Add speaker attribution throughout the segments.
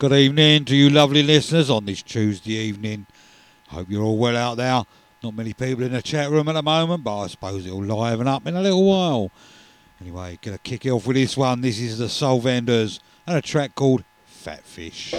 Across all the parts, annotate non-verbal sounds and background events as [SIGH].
Speaker 1: good evening to you lovely listeners on this Tuesday evening. Hope you're all well out there. Not many people in the chat room at the moment, but I suppose it'll liven up in a little while. Anyway, gonna kick it off with this one. This is the Soul Vendors and a track called Fat Fish.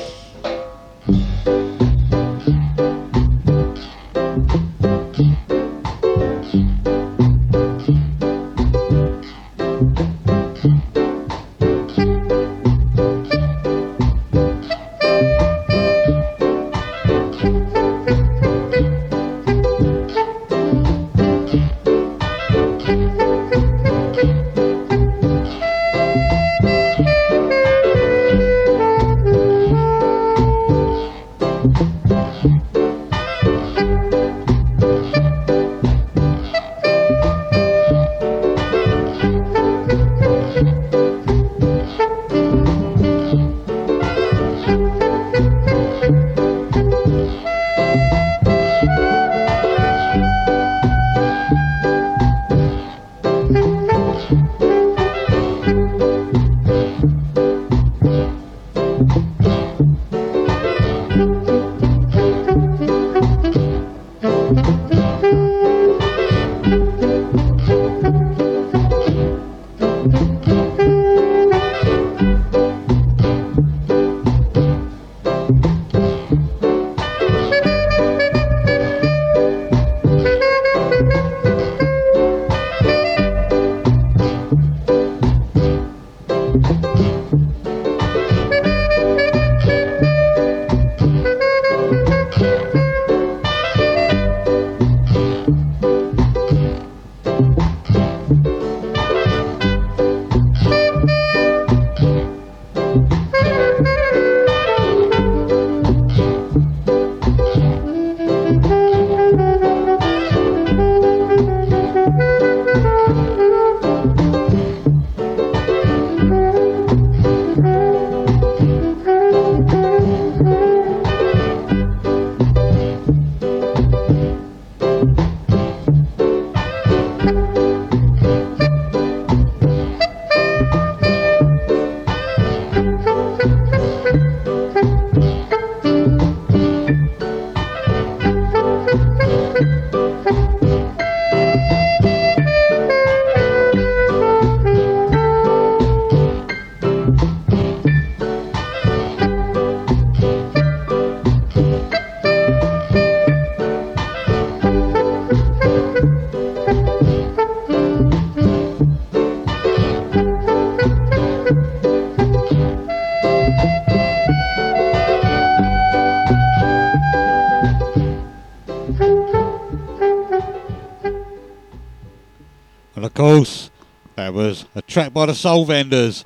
Speaker 1: course. That was a track by the Soul Vendors.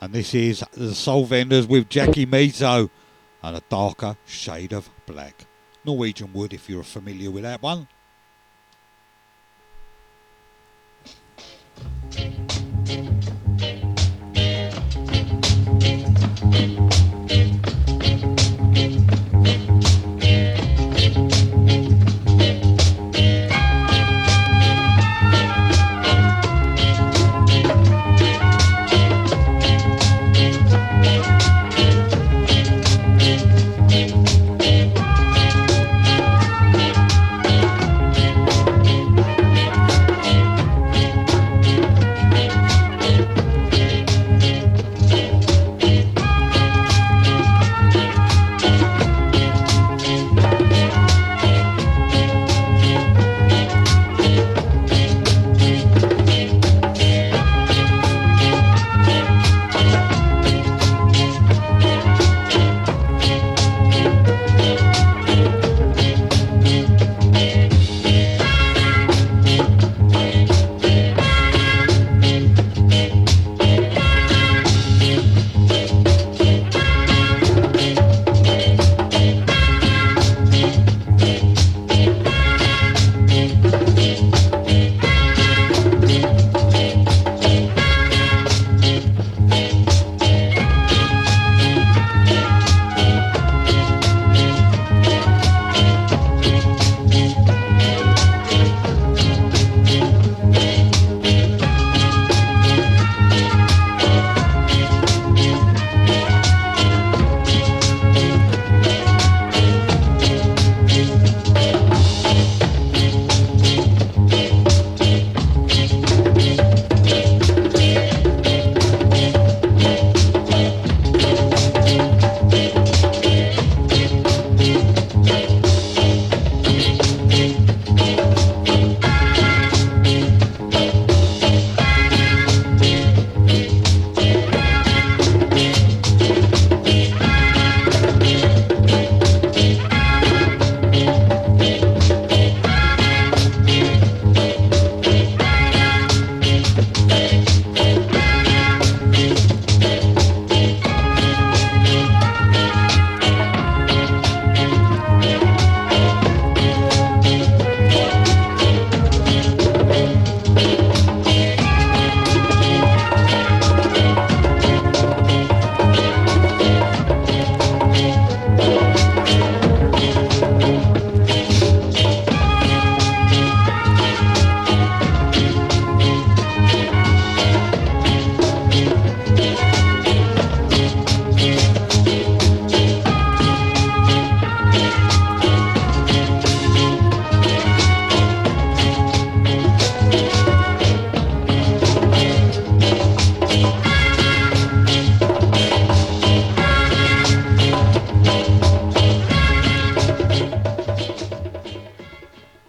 Speaker 1: And this is the Soul Vendors with Jackie Mittoo and a darker shade of black. Norwegian Wood, if you're familiar with that one.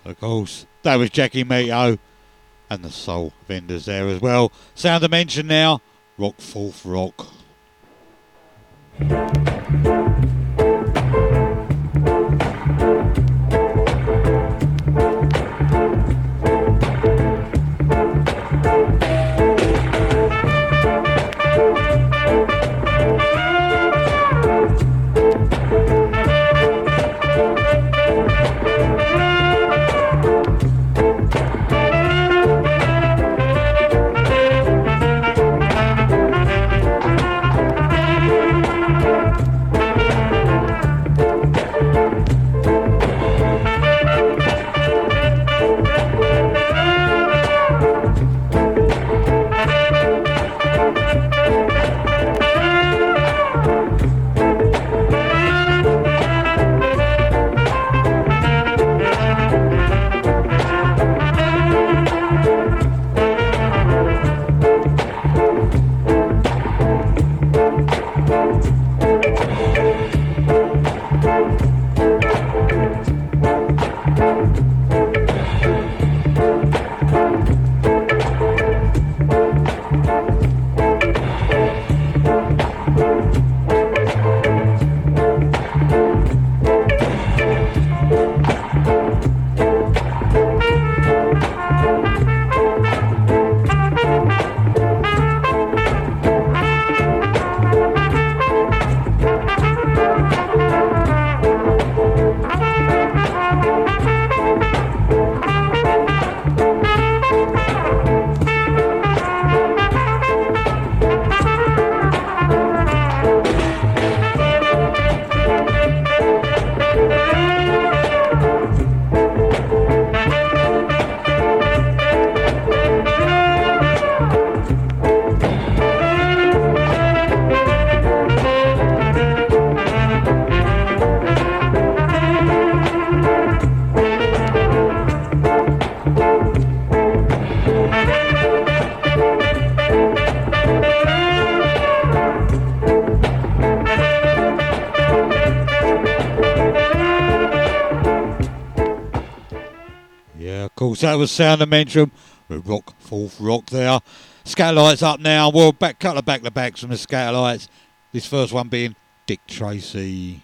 Speaker 1: Of course, that was Jackie Mittoo oh, and the Soul Vendors there as well. Sound Dimension now, Rock Fourth Rock. That was Sound Dimension. Rock, fourth rock there. Skatalites up now. Well, back, cut the back to backs from the Skatalites. This first one being Dick Tracy.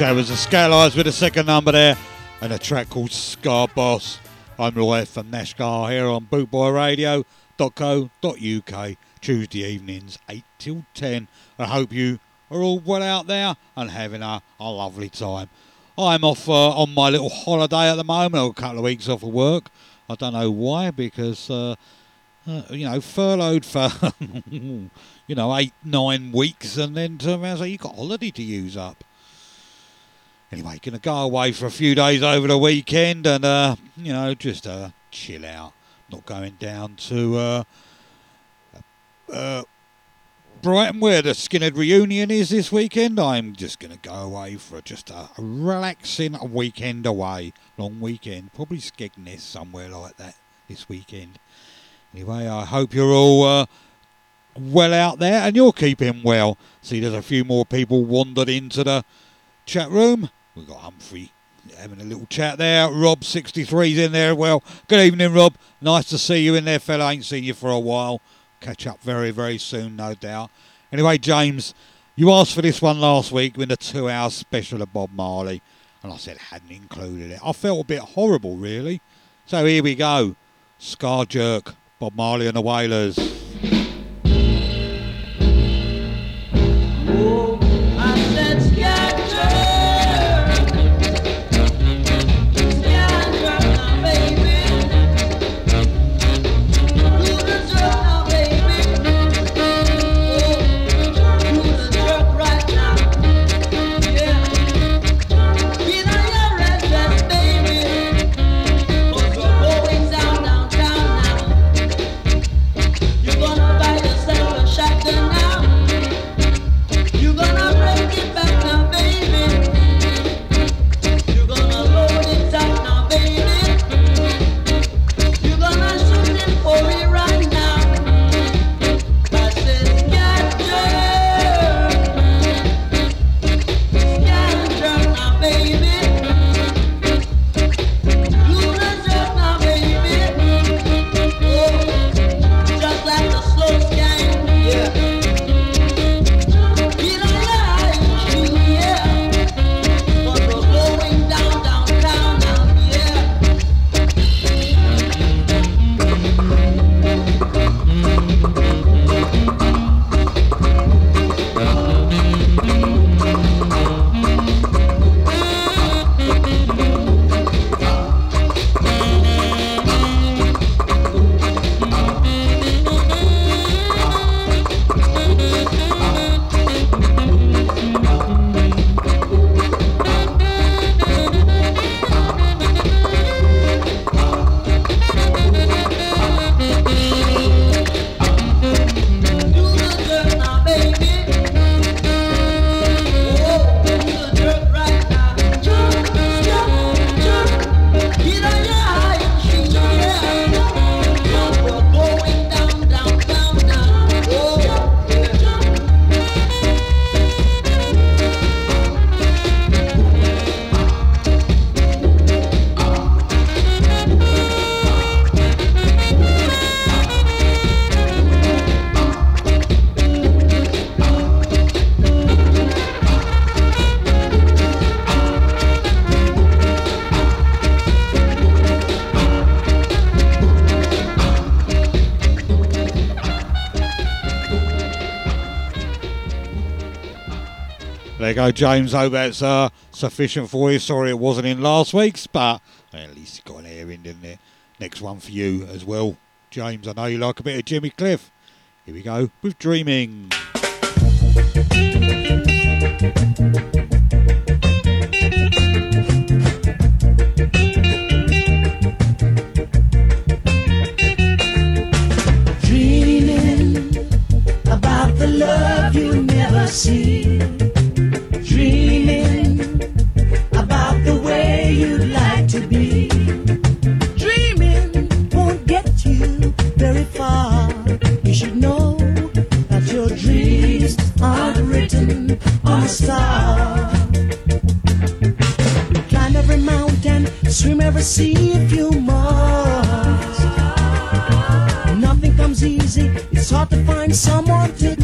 Speaker 1: that was the Skatalites with the second number there, and a track called Ska Boss. I'm Roy from Nashgar here on bootboyradio.co.uk, Tuesday evenings, 8 till 10. I hope you are all well out there and having a, a lovely time. I'm off uh, on my little holiday at the moment, a couple of weeks off of work. I don't know why, because, uh, uh, you know, furloughed for, [LAUGHS] you know, eight, nine weeks, and then turn around and say, you've got holiday to use up. Anyway, going to go away for a few days over the weekend and, uh, you know, just uh, chill out. Not going down to uh, uh, Brighton where the Skinhead reunion is this weekend. I'm just going to go away for just a, relaxing weekend away. Long weekend. Probably Skegness, somewhere like that this weekend. Anyway, I hope you're all uh, well out there and you're keeping well. See, there's a few more people wandered into the chat room. We've got Humphrey having a little chat there. Rob63's in there well. Good evening, Rob. Nice to see you in there, fella. Ain't seen you for a while. Catch up very, very soon, no doubt. Anyway, James, you asked for this one last week with a two hour special of Bob Marley, and I said hadn't included it. I felt a bit horrible, really. So here we go. Ska Jerk, Bob Marley and the Wailers. James. Hope that's uh, sufficient for you. Sorry it wasn't in last week's, but at least it got an air in, didn't it? Next one for you as well, James. I know you like a bit of Jimmy Cliff. Here we go with. Dreaming
Speaker 2: on a star. Climb every mountain, swim every sea if you must. Nothing comes easy, it's hard to find someone to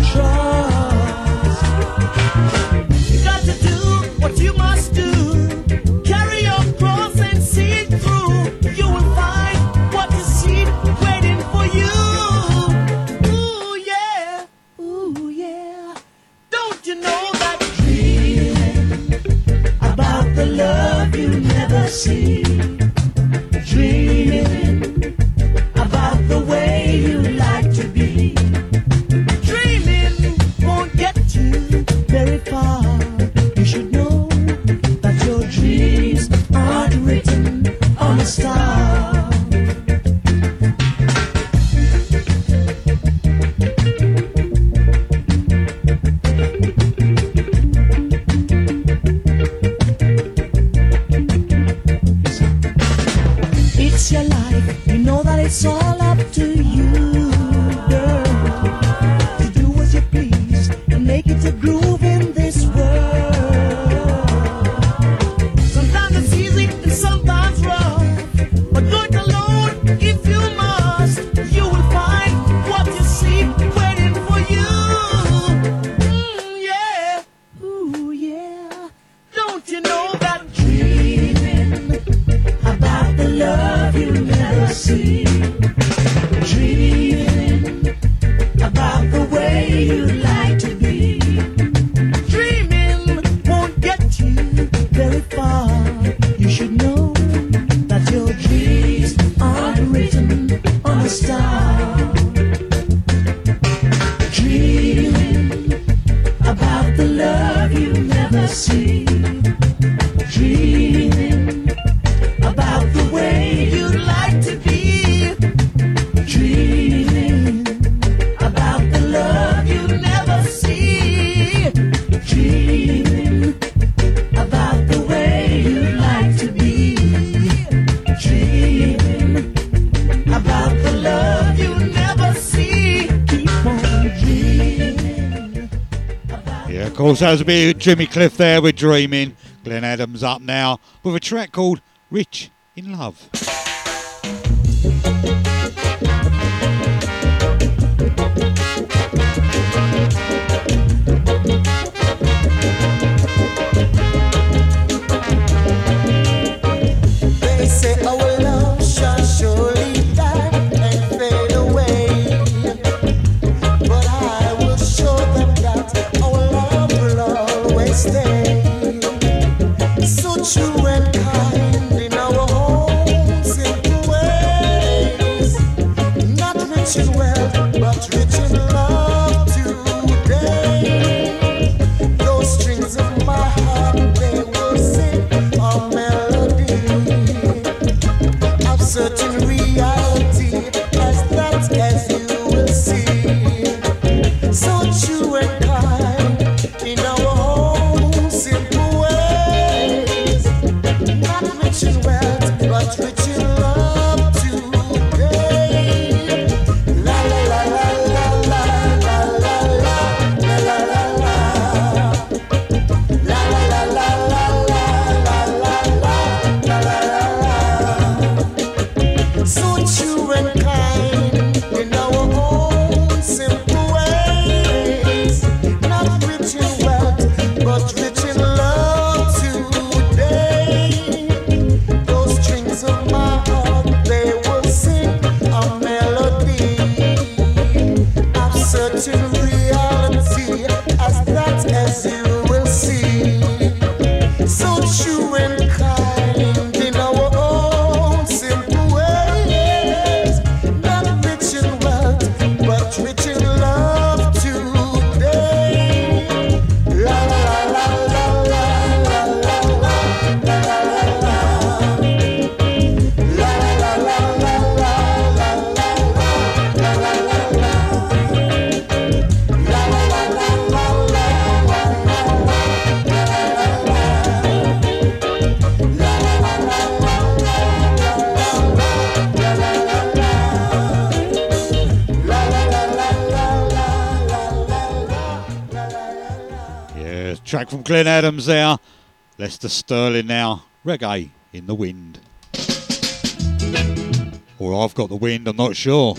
Speaker 3: course, that was a bit of Jimmy Cliff there with Dreaming. Glenn Adams up now with a track called Rich. Glenn Adams there. Lester Sterling now. Reggae in the wind. Or I've got the wind, I'm not sure.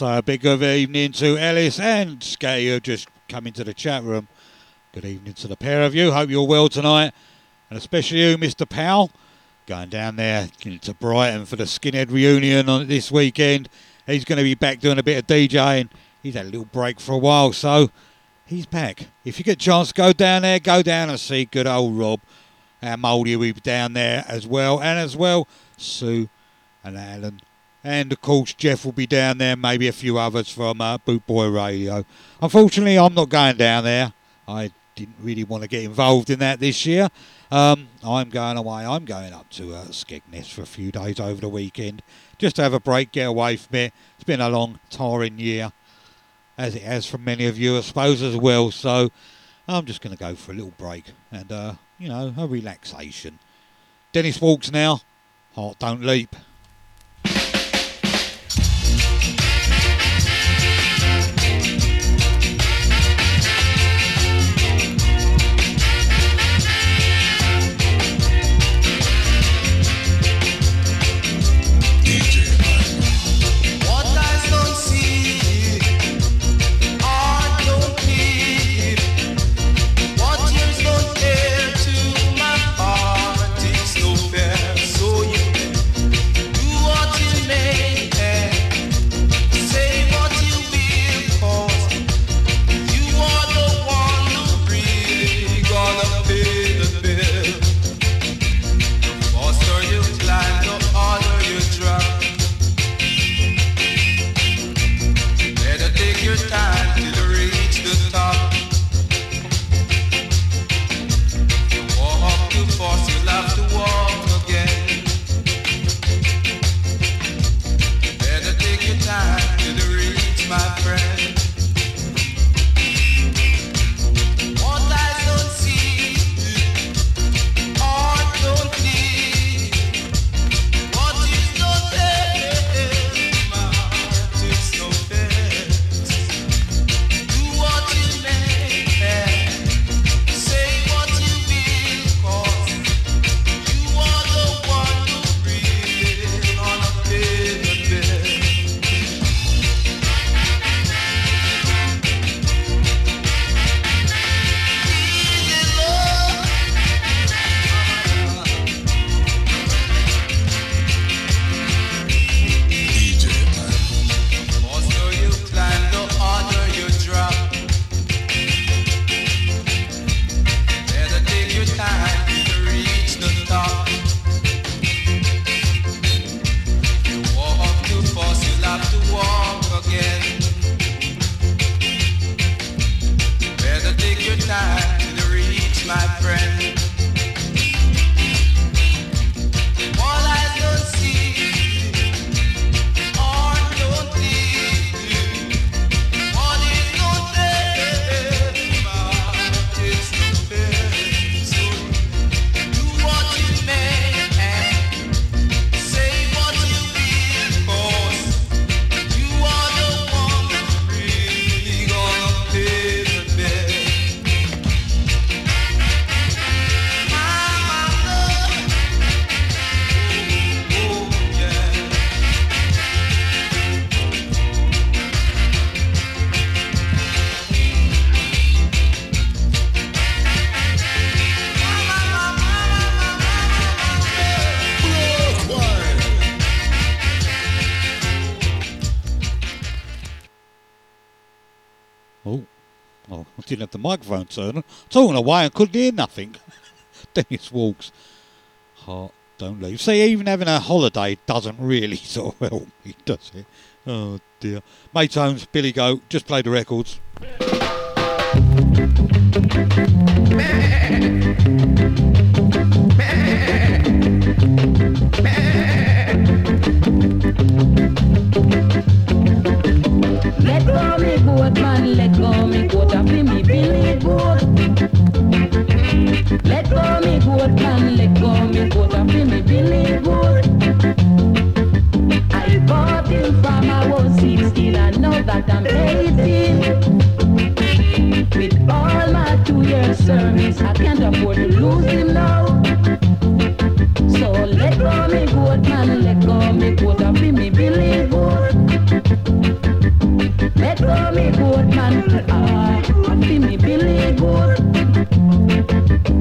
Speaker 4: Also, a big good evening to Ellis and Skay who have just come into the chat room. Good evening to the pair of you. Hope you're well tonight. And especially you, Mr. Powell, going down there to Brighton for the Skinhead reunion on this weekend. He's going to be back doing a bit of DJing. He's had a little break for a while, so he's back. If you get a chance go down there, go down and see good old Rob. And Mouldy will be down there as well. And as well, Sue and Alan. And of course, Jeff will be down there, maybe a few others from uh, Boot Boy Radio. Unfortunately, I'm not going down there. I didn't really want to get involved in that this year. Um, I'm going away. I'm going up to uh, Skegness for a few days over the weekend, just to have a break, get away from it. It's been a long, tiring year, as it has for many of you, I suppose, as well. So I'm just going to go for a little break and, uh, you know, a relaxation. Dennis walks now. Heart don't leap.
Speaker 1: The
Speaker 4: microphone turned. Talking away and couldn't hear nothing. [LAUGHS] Dennis walks. Heart don't leave. See, even having a holiday doesn't really [LAUGHS] sort of help me, does it? Oh dear. Mate Holmes, Billy Goat, just play the records.
Speaker 5: Let go me goat man, let go me goat Let go me good man, let go me good, I feel me feeling good. I bought him from I was 16, I know that I'm 18. With all my two-year service, I can't afford to lose him now. So let go me good man, let go me good, I feel me feeling good. Let go me good man, ah, I feel me feeling good.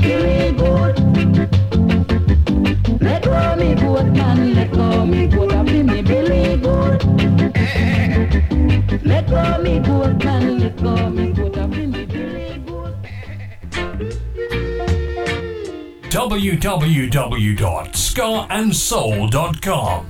Speaker 5: Billy goat. Let go me goat, man, let go me goat, I feel me Billy goat. Let go me goat, man, let go me goat, I feel me Billy goat.
Speaker 6: www.scarandsoul.com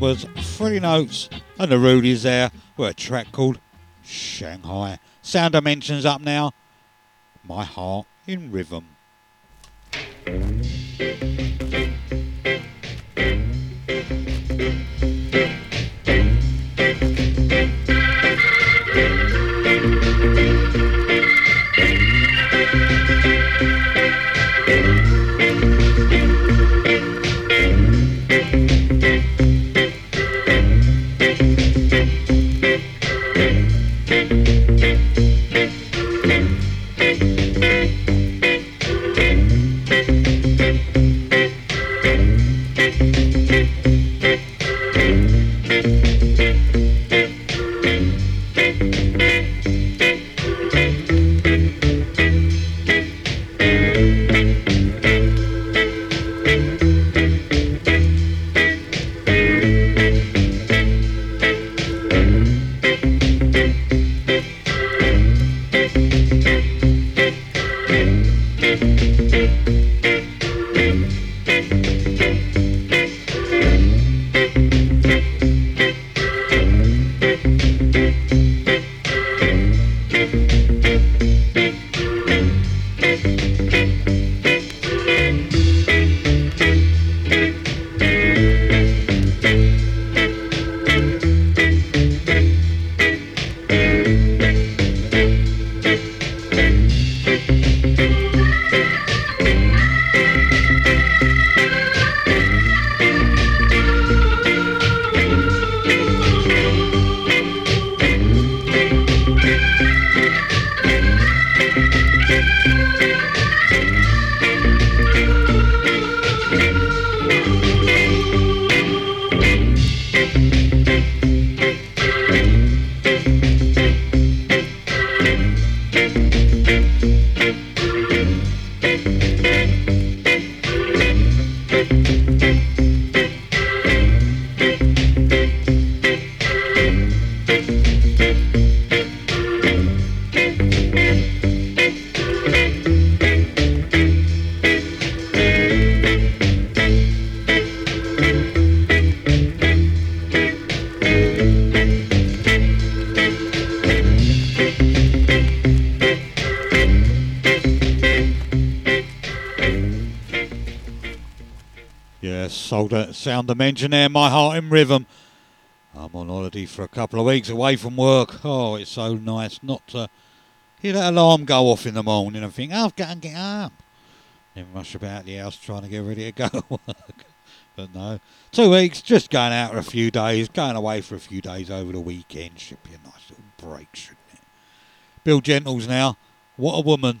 Speaker 1: Was Three Notes and the Rudies there with a track called Shanghai. Sound Dimensions up now. My Heart in Rhythm.
Speaker 7: A sound dimension there, my heart in rhythm. I'm on holiday for a couple of weeks away from work. Oh, it's so nice not to hear that alarm go off in the morning and think, oh, I've got to get up. Then rush about the house trying to get ready to go to [LAUGHS] work. But no, two weeks, just going out for a few days, going away for a few days over the weekend. Should be a nice little break, shouldn't it? Bill Gentles now. What a woman.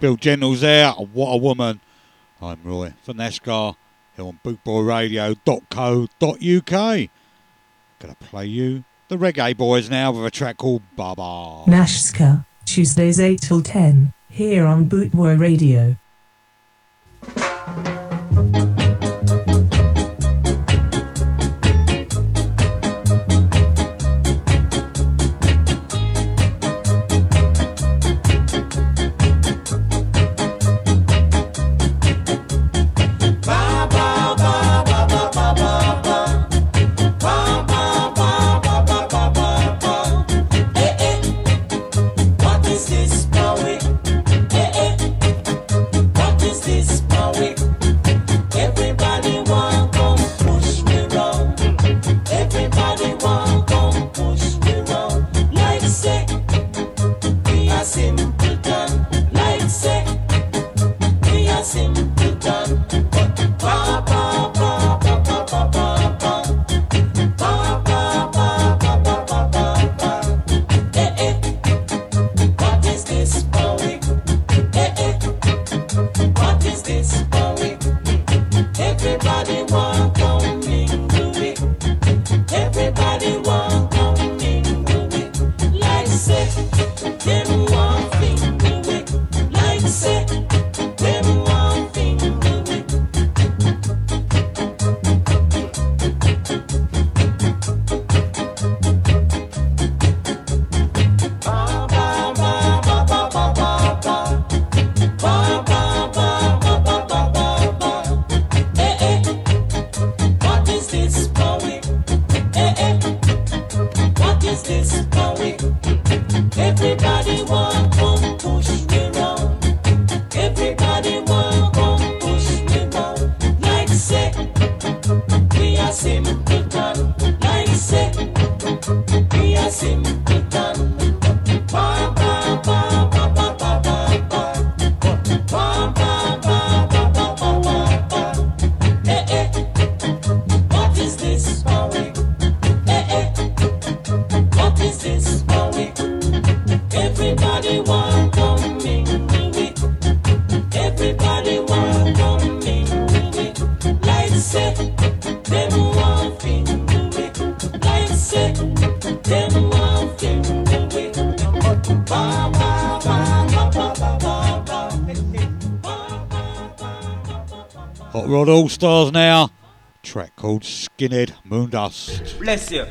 Speaker 7: Bill Gentles there. What a woman. I'm Roy Finescar here on bootboyradio.co.uk. Gonna play you the Reggae Boys now with a track called Baba.
Speaker 2: Nashska, Tuesdays 8 till 10, here on Bootboy Radio.
Speaker 8: the All Stars now. Track called Skinhead Moondust.
Speaker 9: Bless you.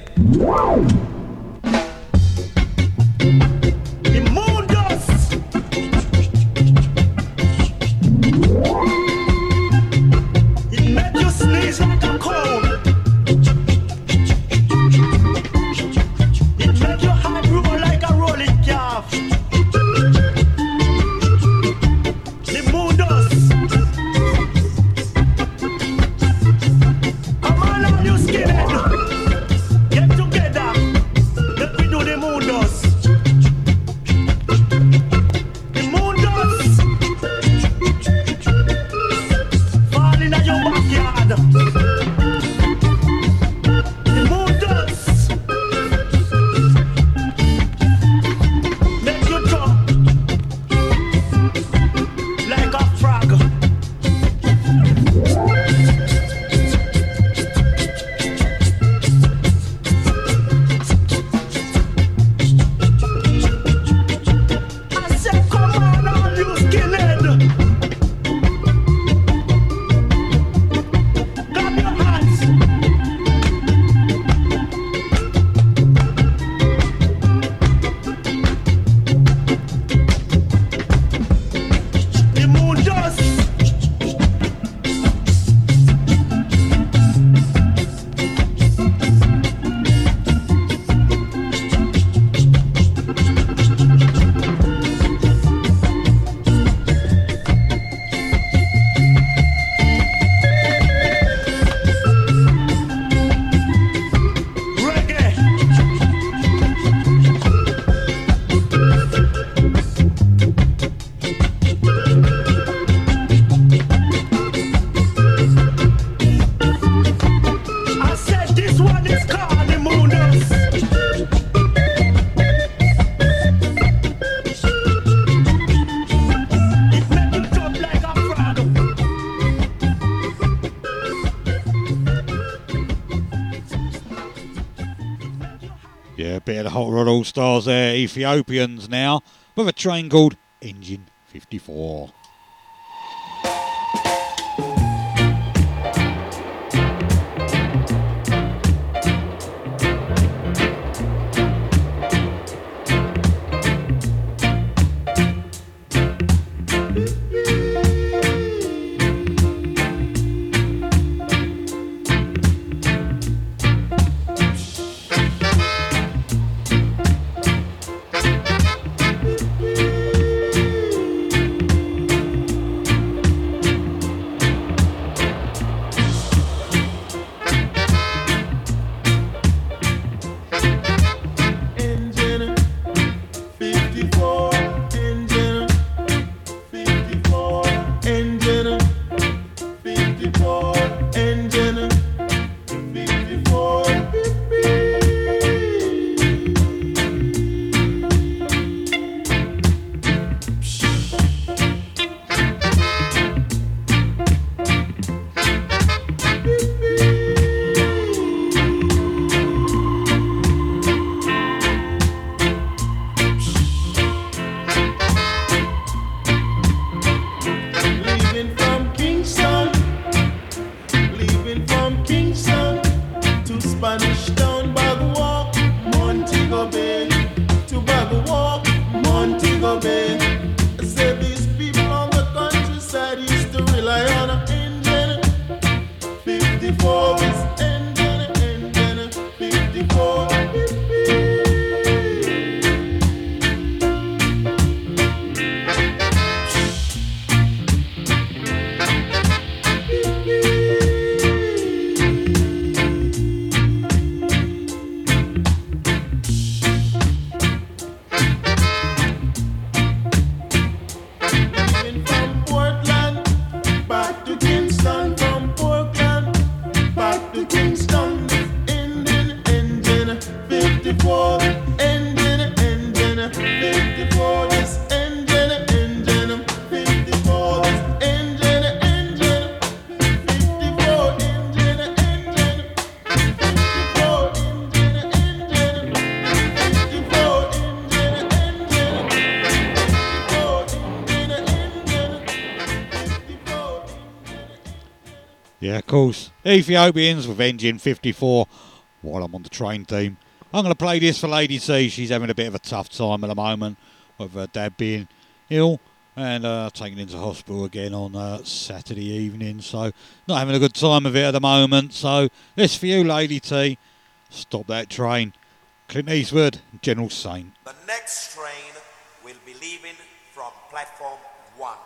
Speaker 8: Rod All Stars there, Ethiopians now, with a train called
Speaker 1: Ethiopians with Engine 54 while I'm on the train team, I'm going to play this for Lady C. She's having a bit of a tough time at the moment with her dad being ill and uh, taken into hospital again on uh, Saturday evening. So not having a good time of it at the moment. So this for you, Lady T. Stop that train. Clint Eastwood, General Saint.
Speaker 10: The next train will be leaving from platform one.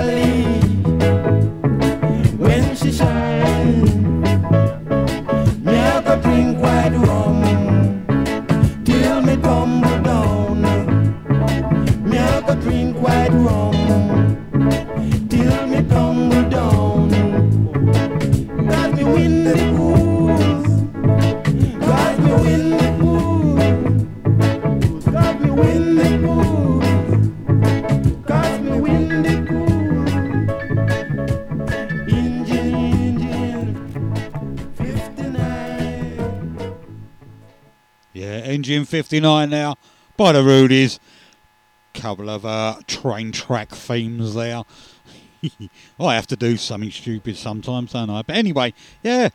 Speaker 11: When
Speaker 1: 69 now by the Rudies. Couple of uh, train track themes there. [LAUGHS] I have to do something stupid sometimes, don't I? But anyway, yeah,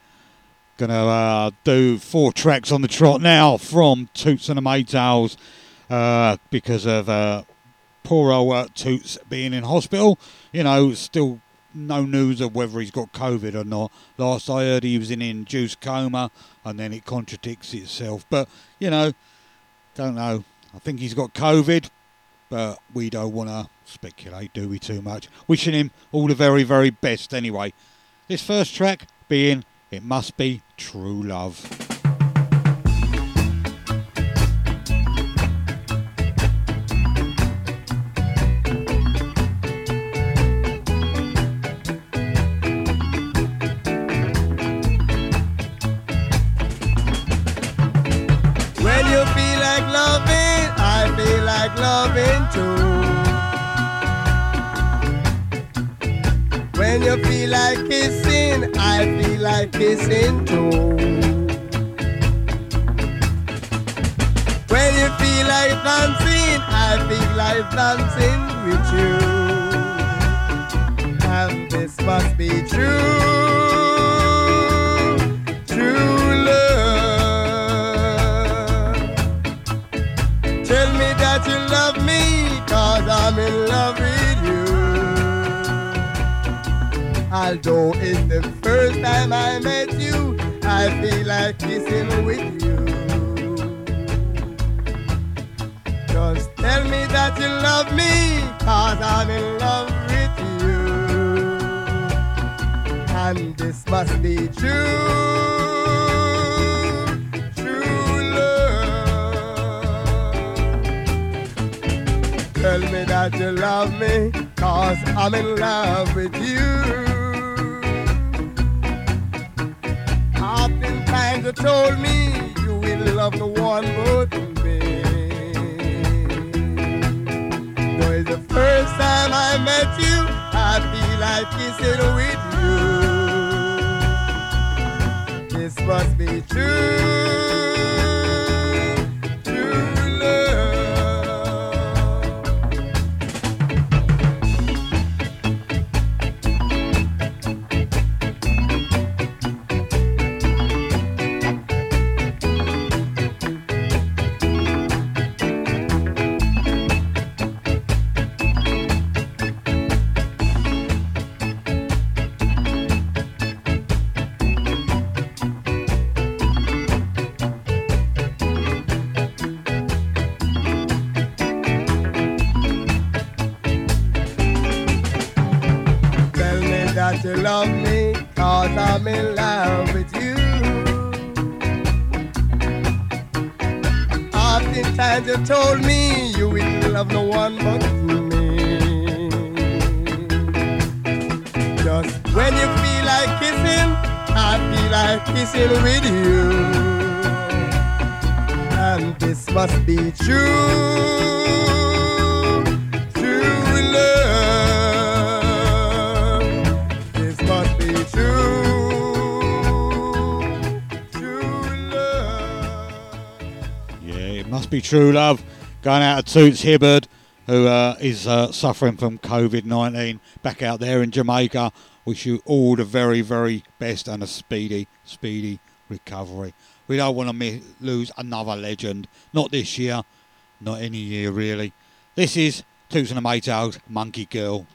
Speaker 1: gonna uh, do four tracks on the trot now from Toots and the Maytals uh, because of uh, poor old uh, Toots being in hospital. You know, still no news of whether he's got COVID or not. Last I heard, he was in induced coma, and then it contradicts itself. But you know don't know. I think he's got COVID, but we don't want to speculate, do we? Too much. Wishing him all the very, very best. Anyway, this first track being "It Must Be True Love."
Speaker 11: You feel like kissing, I feel like kissing too. When you feel like dancing, I feel like dancing with you. And this must be true. True Although it's the first time I met you, I feel like kissing with you. Just tell me that you love me, cause I'm in love with you. And this must be true. Tell me that you love me, cause I'm in love with you. You told me you will love no one but me. Though the first time I met you, I feel like kissing with you. This must be. True That you love me, cause I'm in love with you. Oftentimes you told me you will love no one but me. Just when you feel like kissing, I feel like kissing with you. And this must be. True Must be true love.
Speaker 1: Going out to Toots Hibbert,
Speaker 11: who uh, is uh, suffering from COVID 19 back out there in Jamaica. Wish you all the very, very best and a speedy, speedy recovery. We don't want to lose another legend. Not this year, not any year really. This is Toots and the Maytals, Monkey Girl.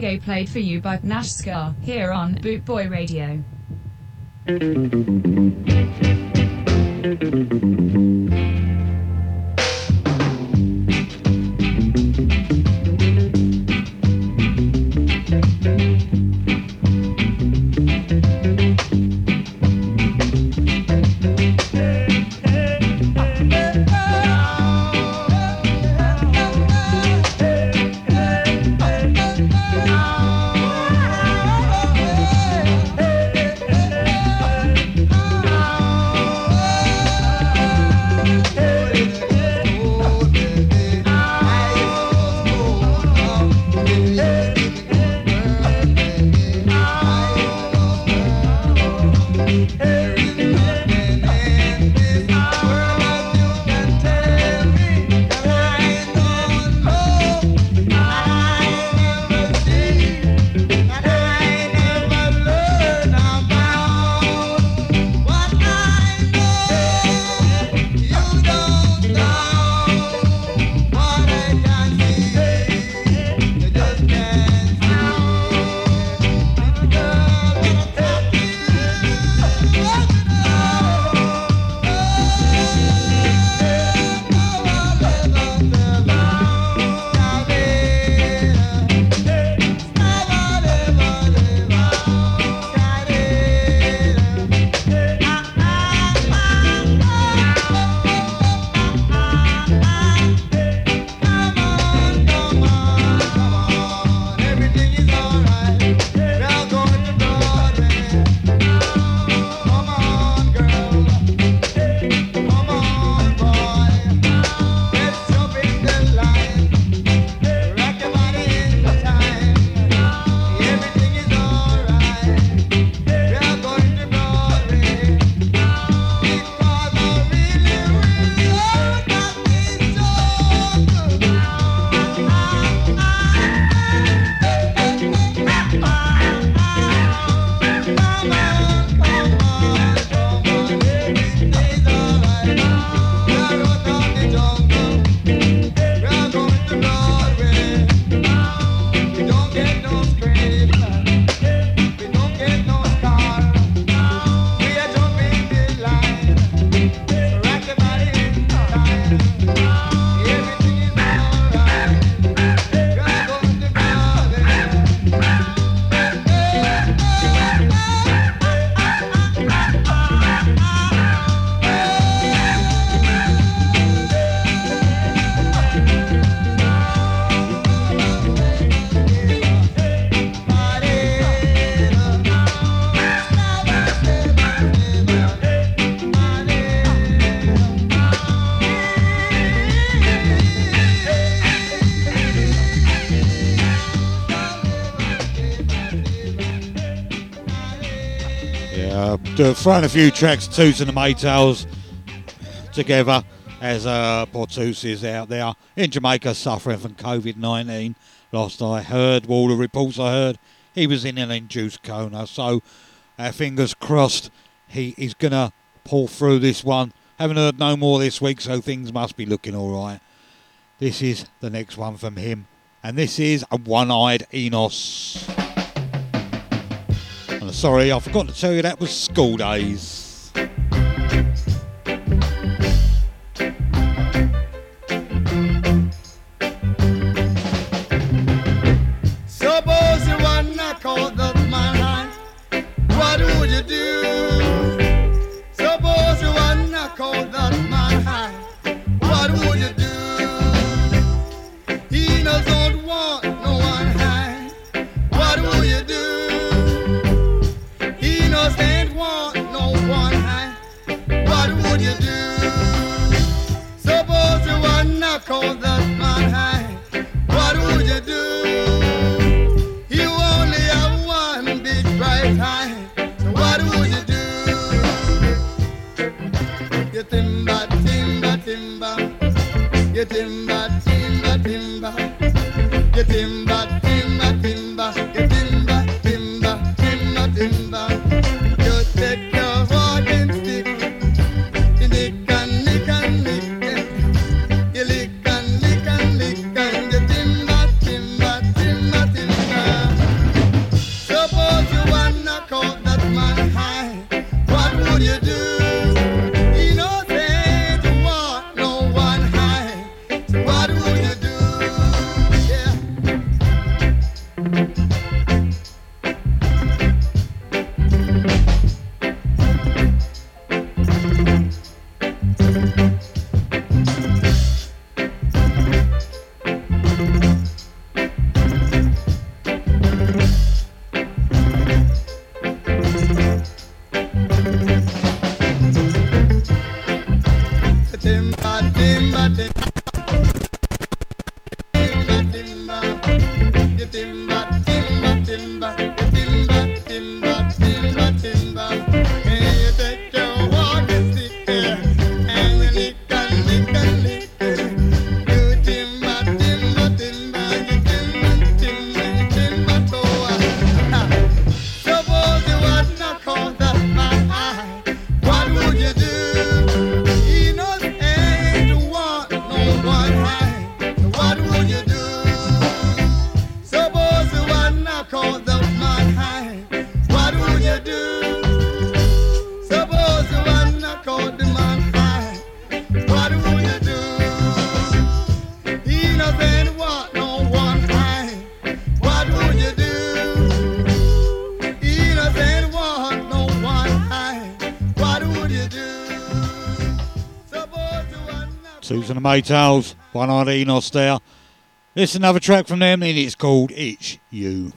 Speaker 12: reggae played for you by Nashskar here on Bootboy Radio.
Speaker 11: throwing a few tracks, Toots and the Maytals, together as uh, Portus is out there in Jamaica suffering from COVID 19. Last I heard, all the reports I heard, he was in an induced coma. So, uh, fingers crossed, he is going to pull through this one. Haven't heard no more this week, so things must be looking all right. This is the next one from him, and this is a one eyed Enos. Sorry, I forgot to tell you that was school days.
Speaker 1: the
Speaker 11: Maytals, one eyed Enos there. It's another track from them and it's called It's You.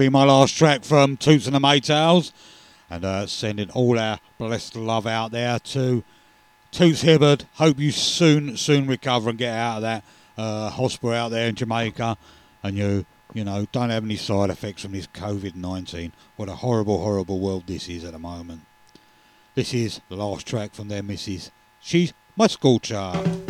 Speaker 11: be my last track from Toots and the Maytals. And uh, sending all our blessed love out there to Toots Hibbert. Hope you soon, soon recover and get out of that uh, hospital out there in Jamaica. And you, you know, don't have any side effects from this COVID 19. What a horrible, horrible world this is at the moment. This is the last track from their missus. She's my school child.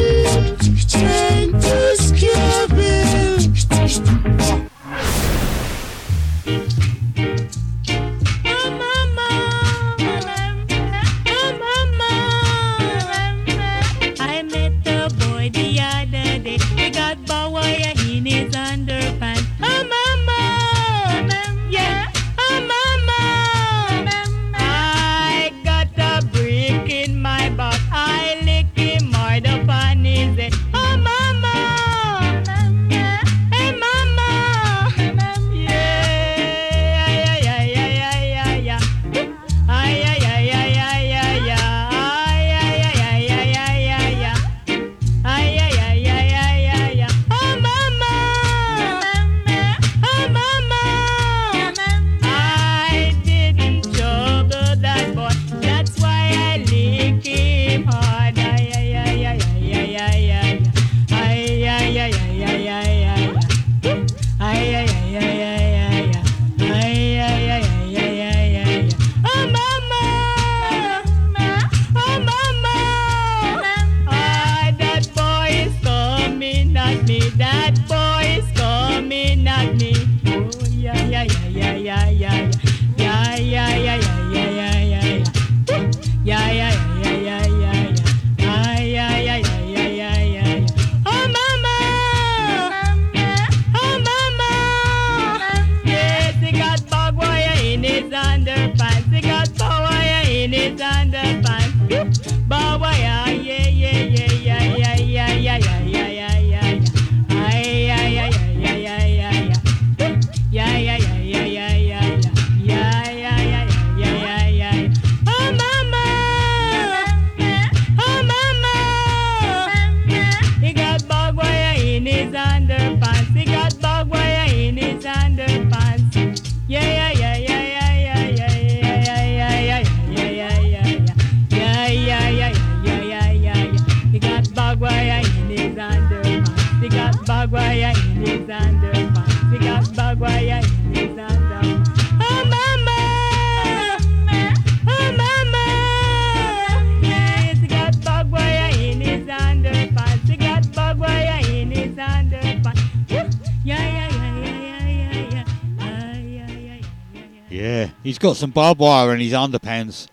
Speaker 1: some barbed wire in his underpants.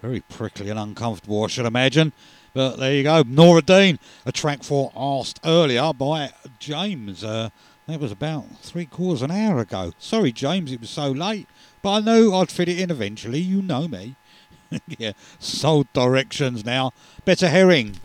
Speaker 1: Very prickly and uncomfortable, I should imagine. But there you go. Nora Dean, a track for asked earlier by James. Uh, that was about three quarters an hour ago. Sorry, James, it was so late. But I knew I'd fit it in eventually. You know me. [LAUGHS] yeah, sold directions now. Better herring.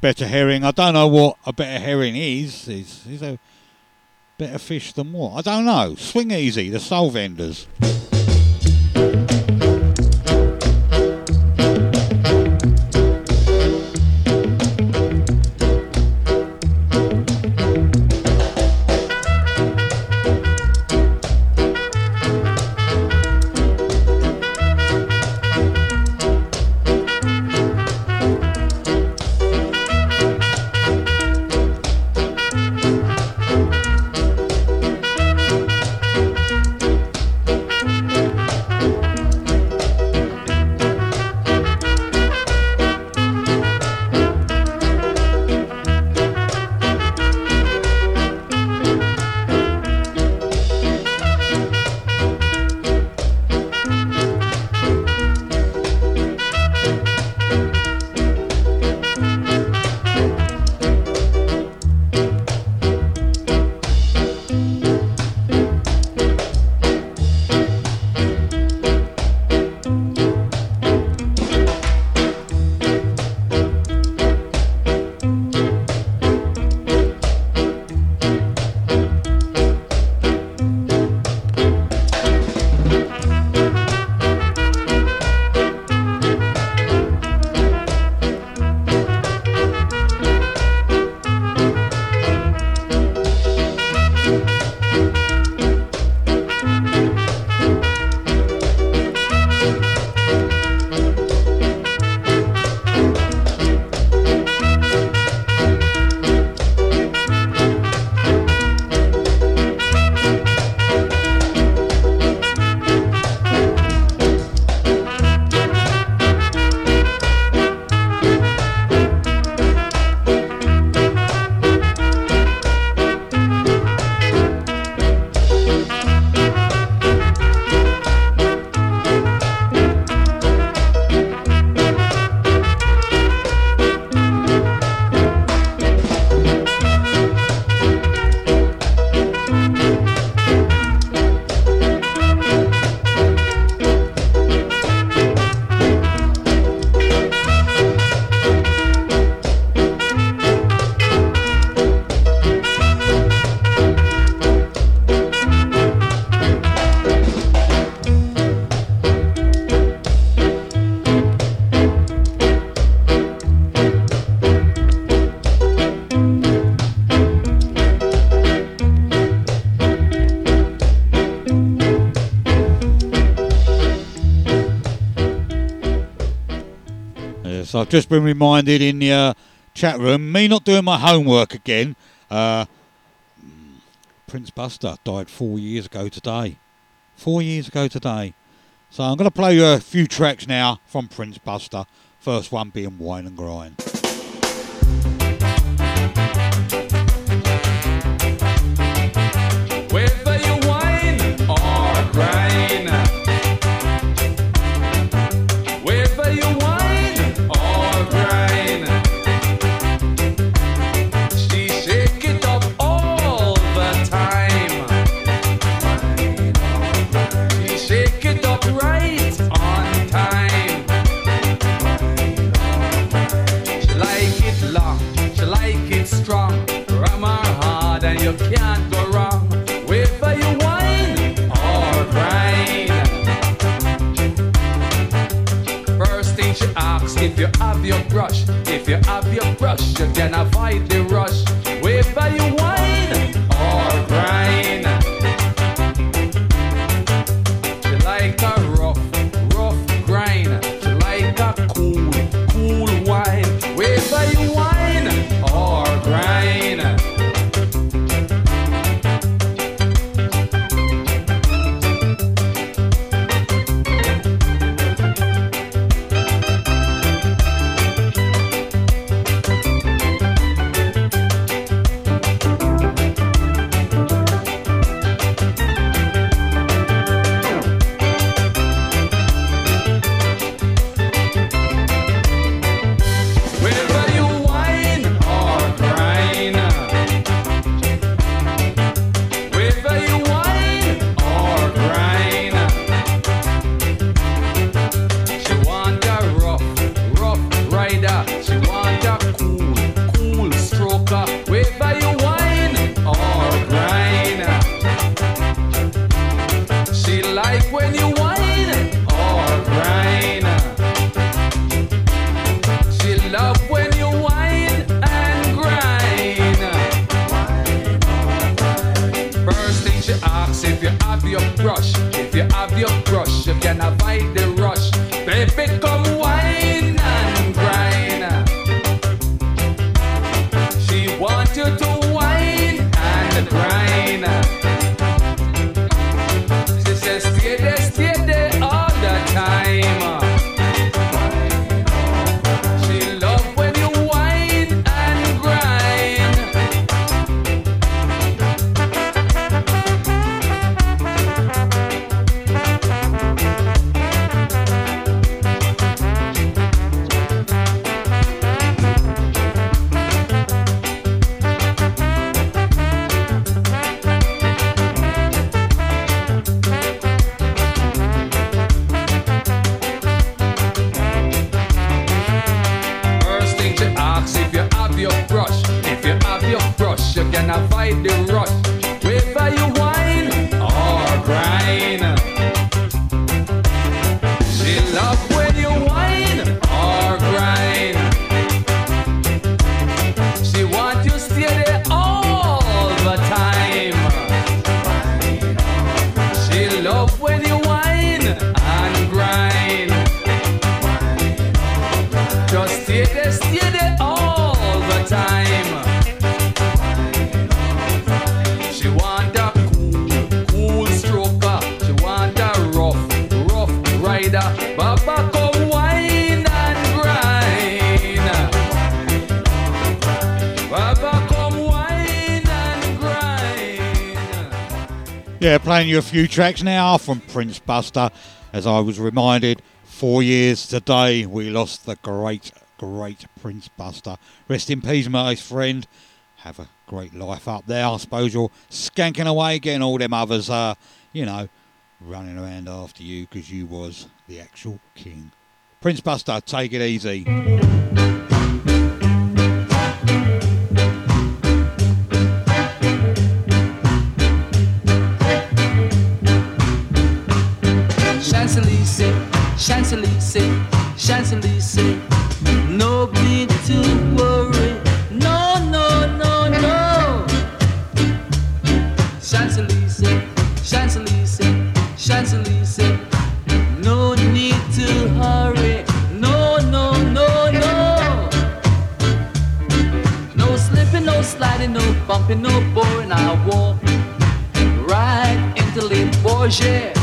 Speaker 4: Better herring. I don't know what a better herring is. Is is a better fish than what? I don't know. Swing easy, the soul vendors. Just been reminded in the uh, chat room, me not doing my homework again. Uh, Prince Buster died four years ago today. Four years ago today. So I'm going to play you a few tracks now from Prince Buster. First one being Wine and Grind.
Speaker 13: playing you a few tracks now from Prince Buster. As I was reminded, four years today we lost the great, great Prince Buster. Rest in peace, my friend. Have a great life up there. I suppose you're skanking away, getting all them others, uh, you know, running around after you because you was the actual king. Prince Buster, take it easy.
Speaker 1: hoje.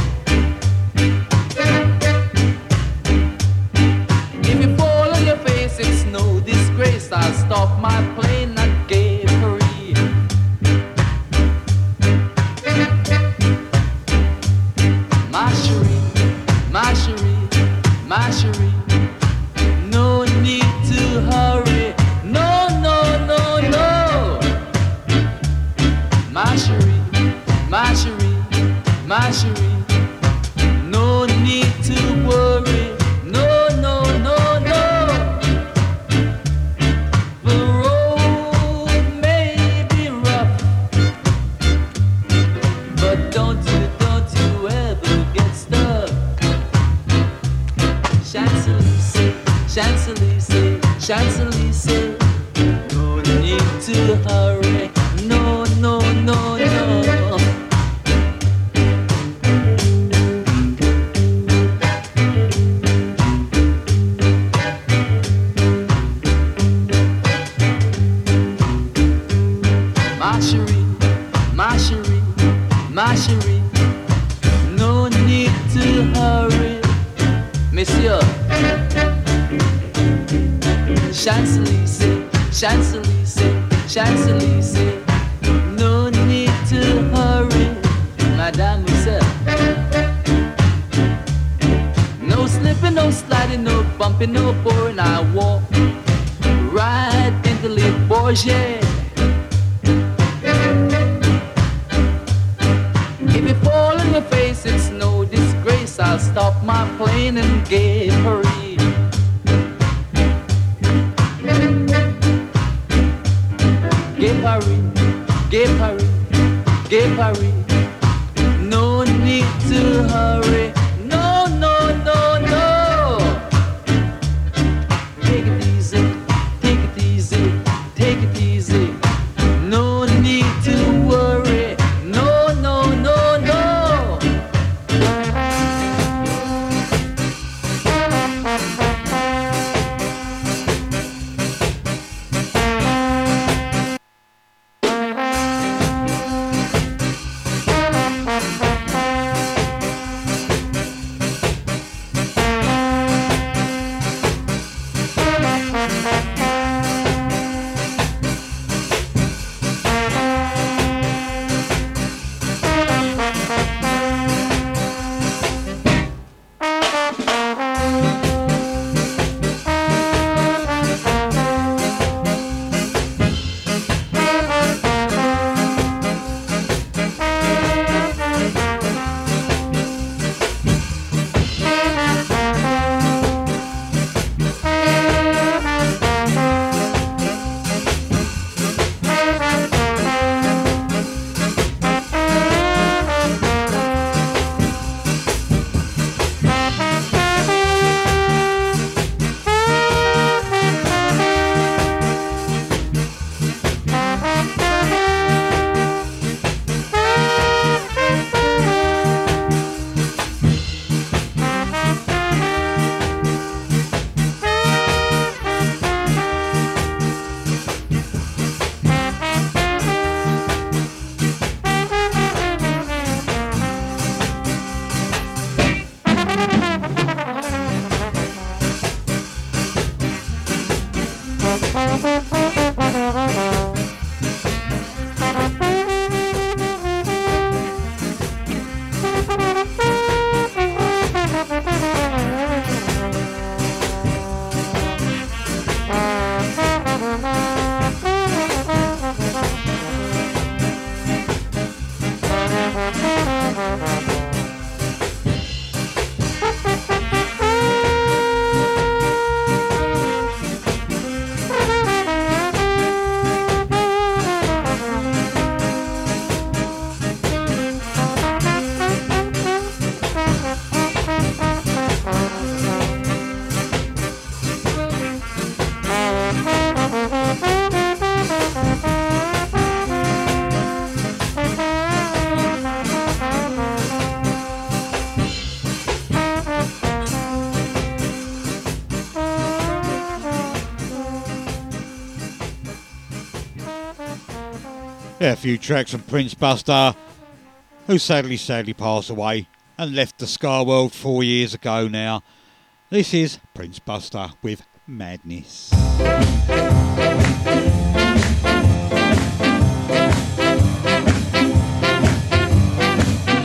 Speaker 1: A few tracks from Prince Buster, who sadly, sadly passed away and left the Ska World four years ago now. This is Prince Buster with Madness.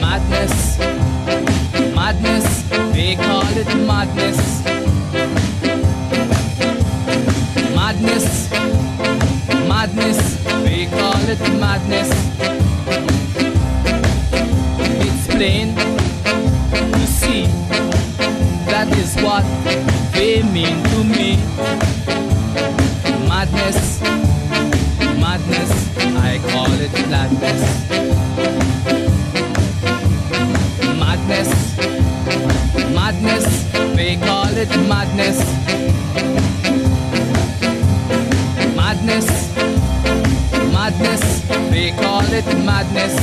Speaker 14: Madness, madness, they call it madness. Madness, madness, they call it madness. It's plain to see that is what they mean to me. Madness, madness, I call it madness. Madness, madness, they call it. Madness, call it madness.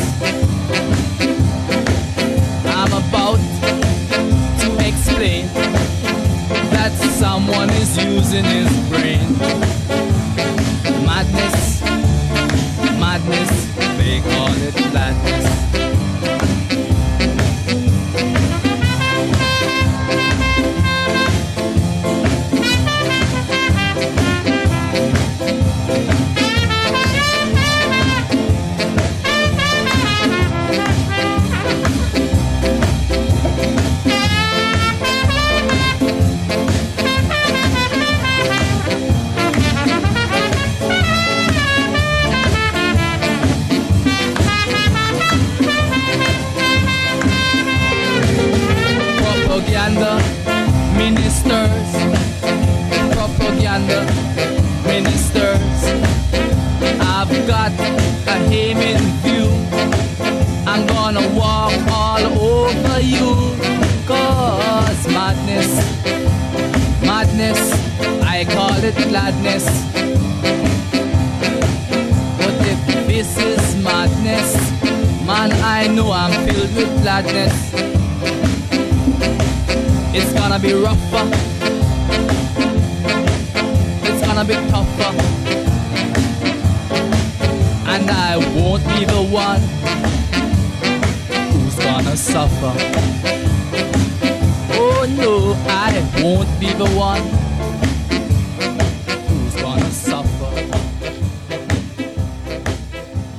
Speaker 14: I'm about to explain that someone is using his brain. It's gonna be rougher. It's gonna be tougher. And I won't be the one who's gonna suffer. Oh no, I won't be the one who's gonna suffer.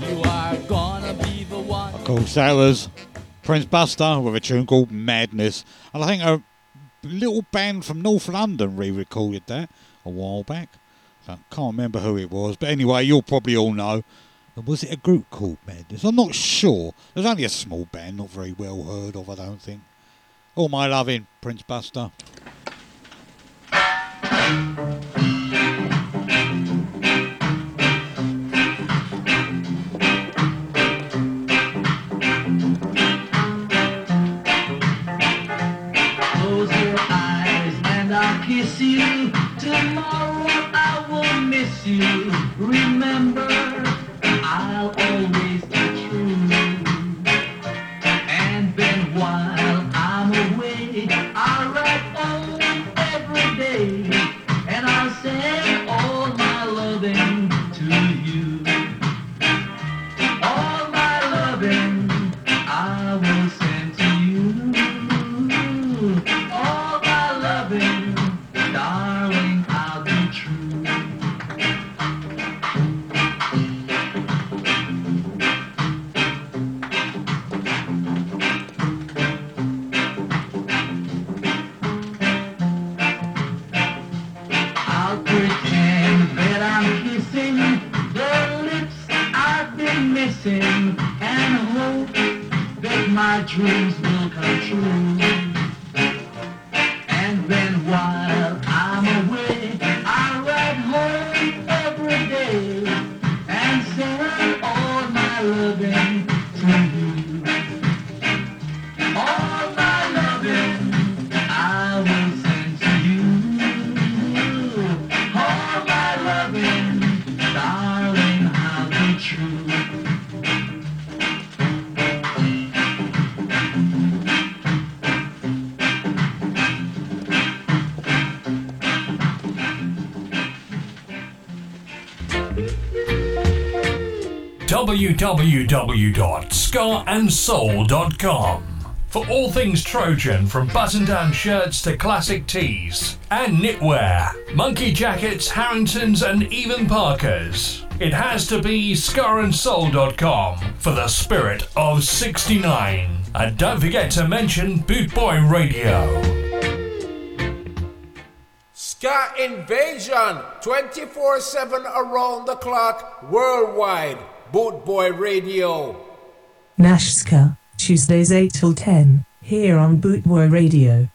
Speaker 14: You are gonna be the one.
Speaker 1: Was Prince Buster with a tune called Madness. And I think a little band from North London re recorded that a while back. I can't remember who it was. But anyway, you'll probably all know. Was it a group called Madness? I'm not sure. There's only a small band, not very well heard of, I don't think. All my loving, Prince Buster.
Speaker 13: You. Remember, I'll always my dreams will come true.
Speaker 15: www.skaandsoul.com for all things Trojan from button down shirts to classic tees and knitwear, monkey jackets, Harringtons, and even Parkas. It has to be scarandsoul.com for the spirit of 69. And don't forget to mention Boot Boy Radio.
Speaker 16: Ska Invasion 24 7 around the clock worldwide. Boot Boy Radio.
Speaker 17: Nashska, Tuesdays 8 till 10, here on Bootboy Radio.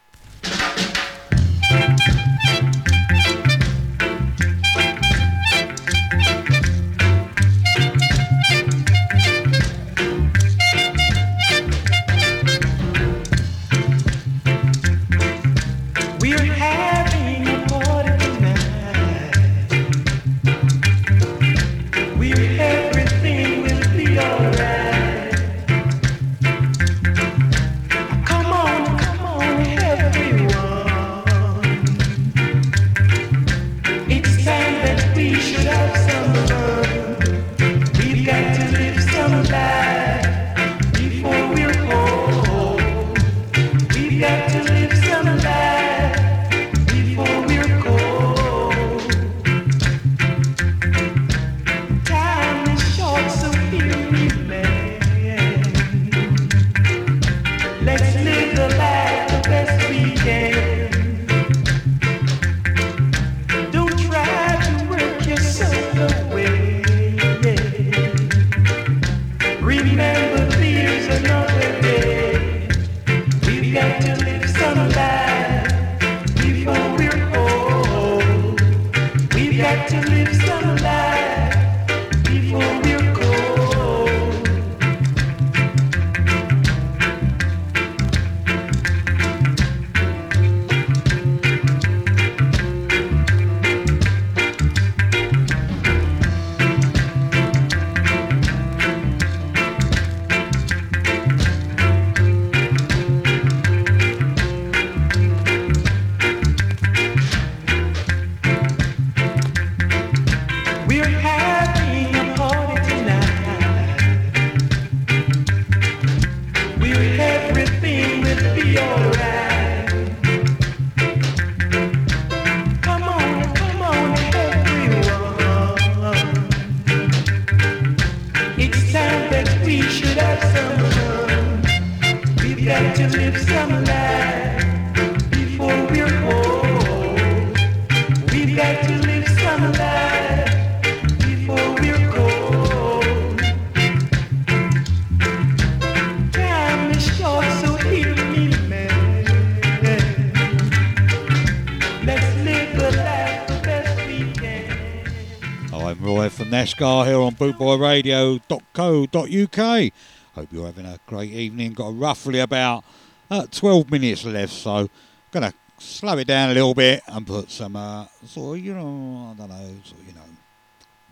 Speaker 1: Nashgar here on bootboyradio.co.uk. Hope you're having a great evening. Got roughly about uh, 12 minutes left, so gonna slow it down a little bit and put some uh, sort of, you know, I don't know, sort of, you know,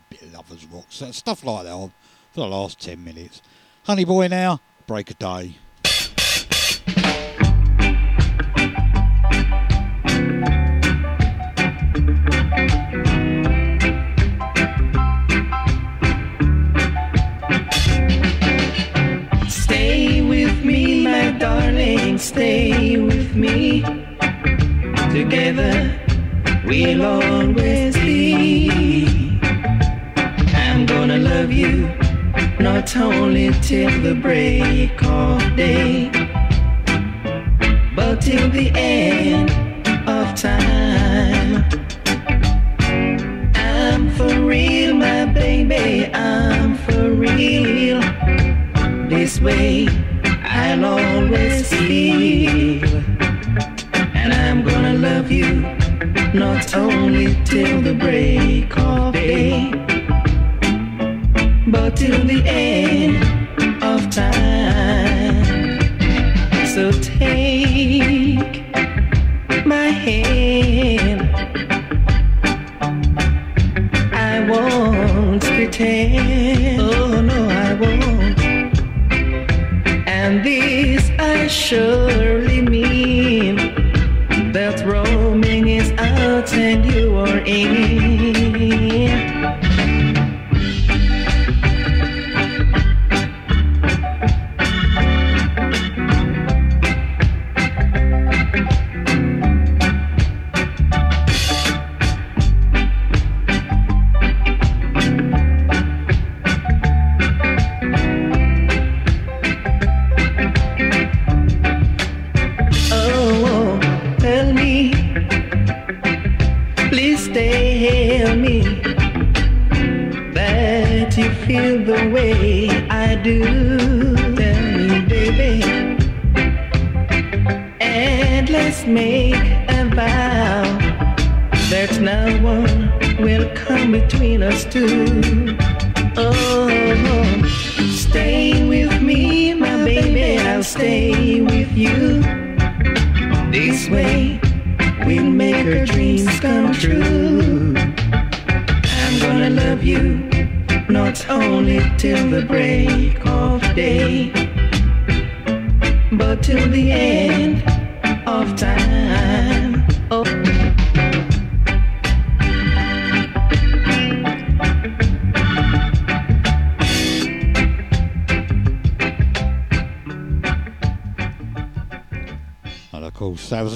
Speaker 1: bit of lovers rock, so stuff like that on for the last 10 minutes. Honey Boy now, break a day.
Speaker 18: Stay with me. Together we'll always be. I'm gonna love you, not only till the break of day, but till the end till the break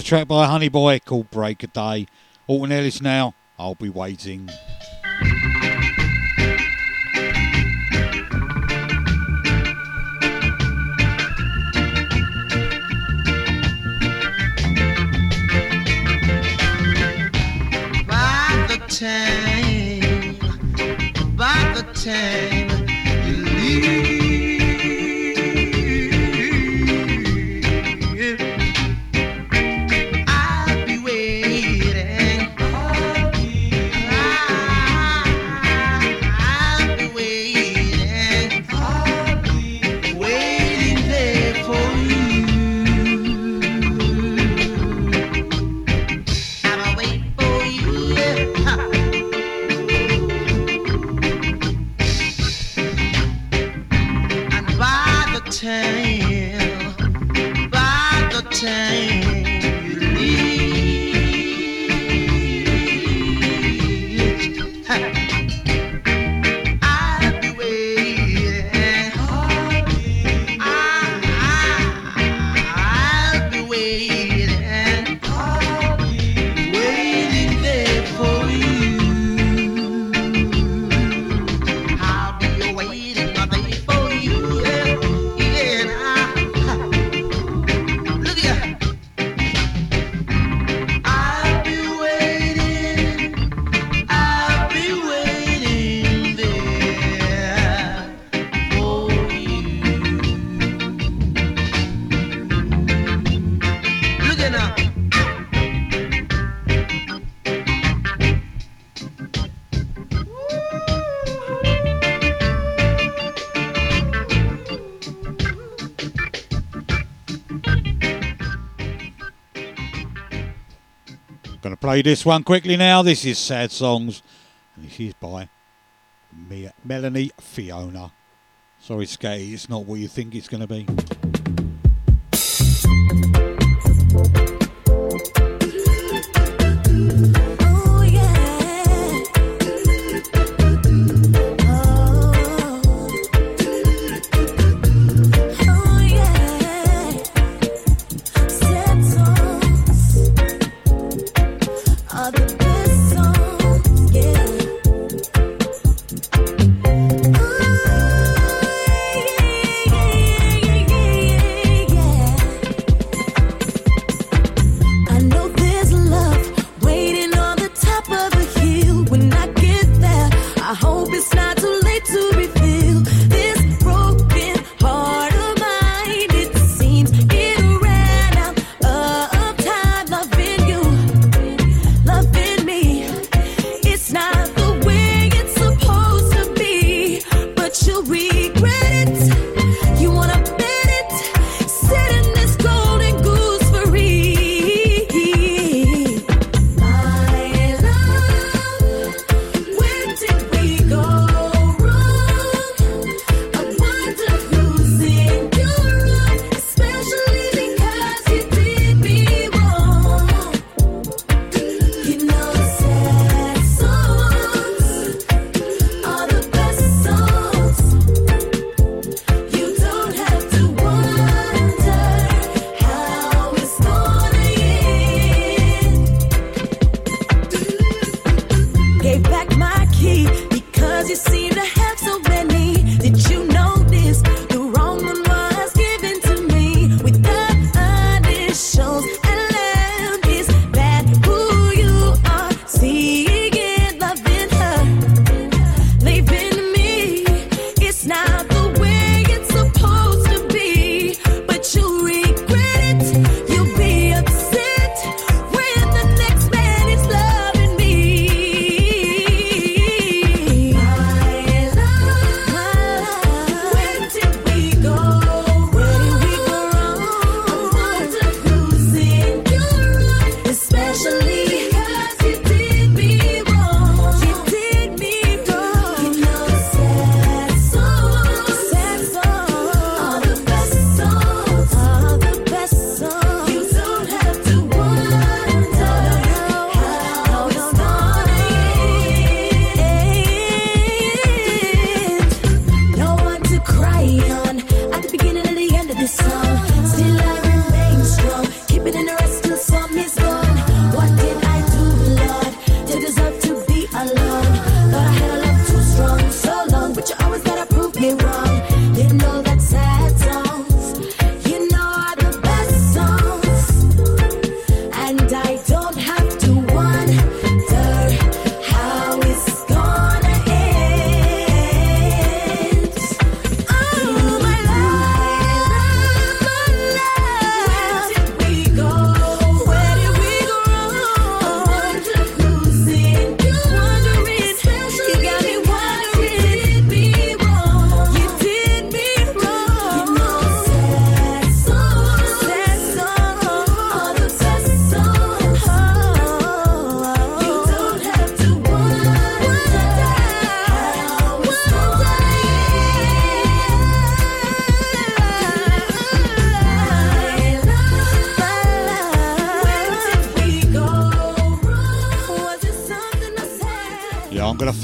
Speaker 3: track by Honey Boy called Break a Day. Alton Ellis now, I'll be waiting. play this one quickly now. This is Sad Songs, and this is by Mia, Melanie Fiona. Sorry, Skate, it's not what you think it's
Speaker 19: going to be.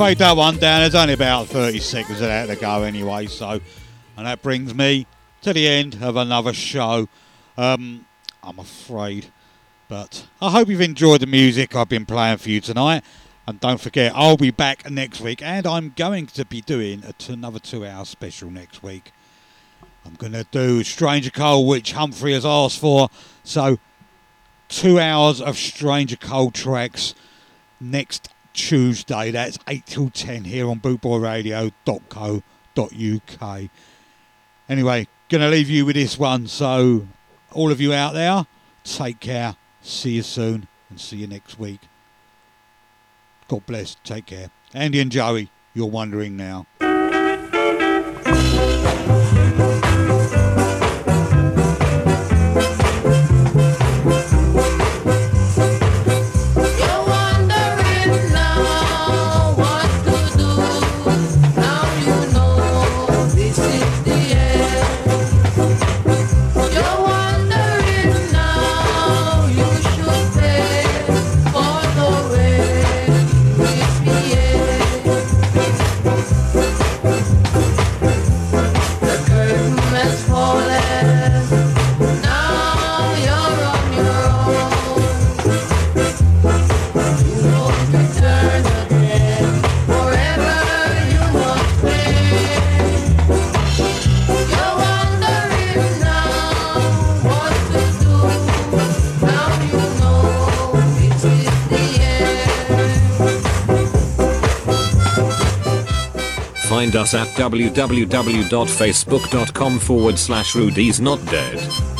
Speaker 1: Fade that one down. There's only about 30 seconds of that to go anyway, so. And that brings me to the end of another show. Um, I'm afraid. But I hope you've enjoyed the music I've been playing for you tonight. And don't forget, I'll be back next week, and I'm going to be doing a t- another two hour special next week. I'm going to do Stranger Cole, which Humphrey has asked for. So, two hours of Stranger Cole tracks next Tuesday. That's 8 till 10 here on bootboyradio.co.uk. Anyway, going to leave you with this one. So, all of you out there, take care. See you soon and see you next week. God bless. Take care. Andy and Joey, you're wondering now.
Speaker 20: Us at www.facebook.com forward slash Rudy's Not Dead.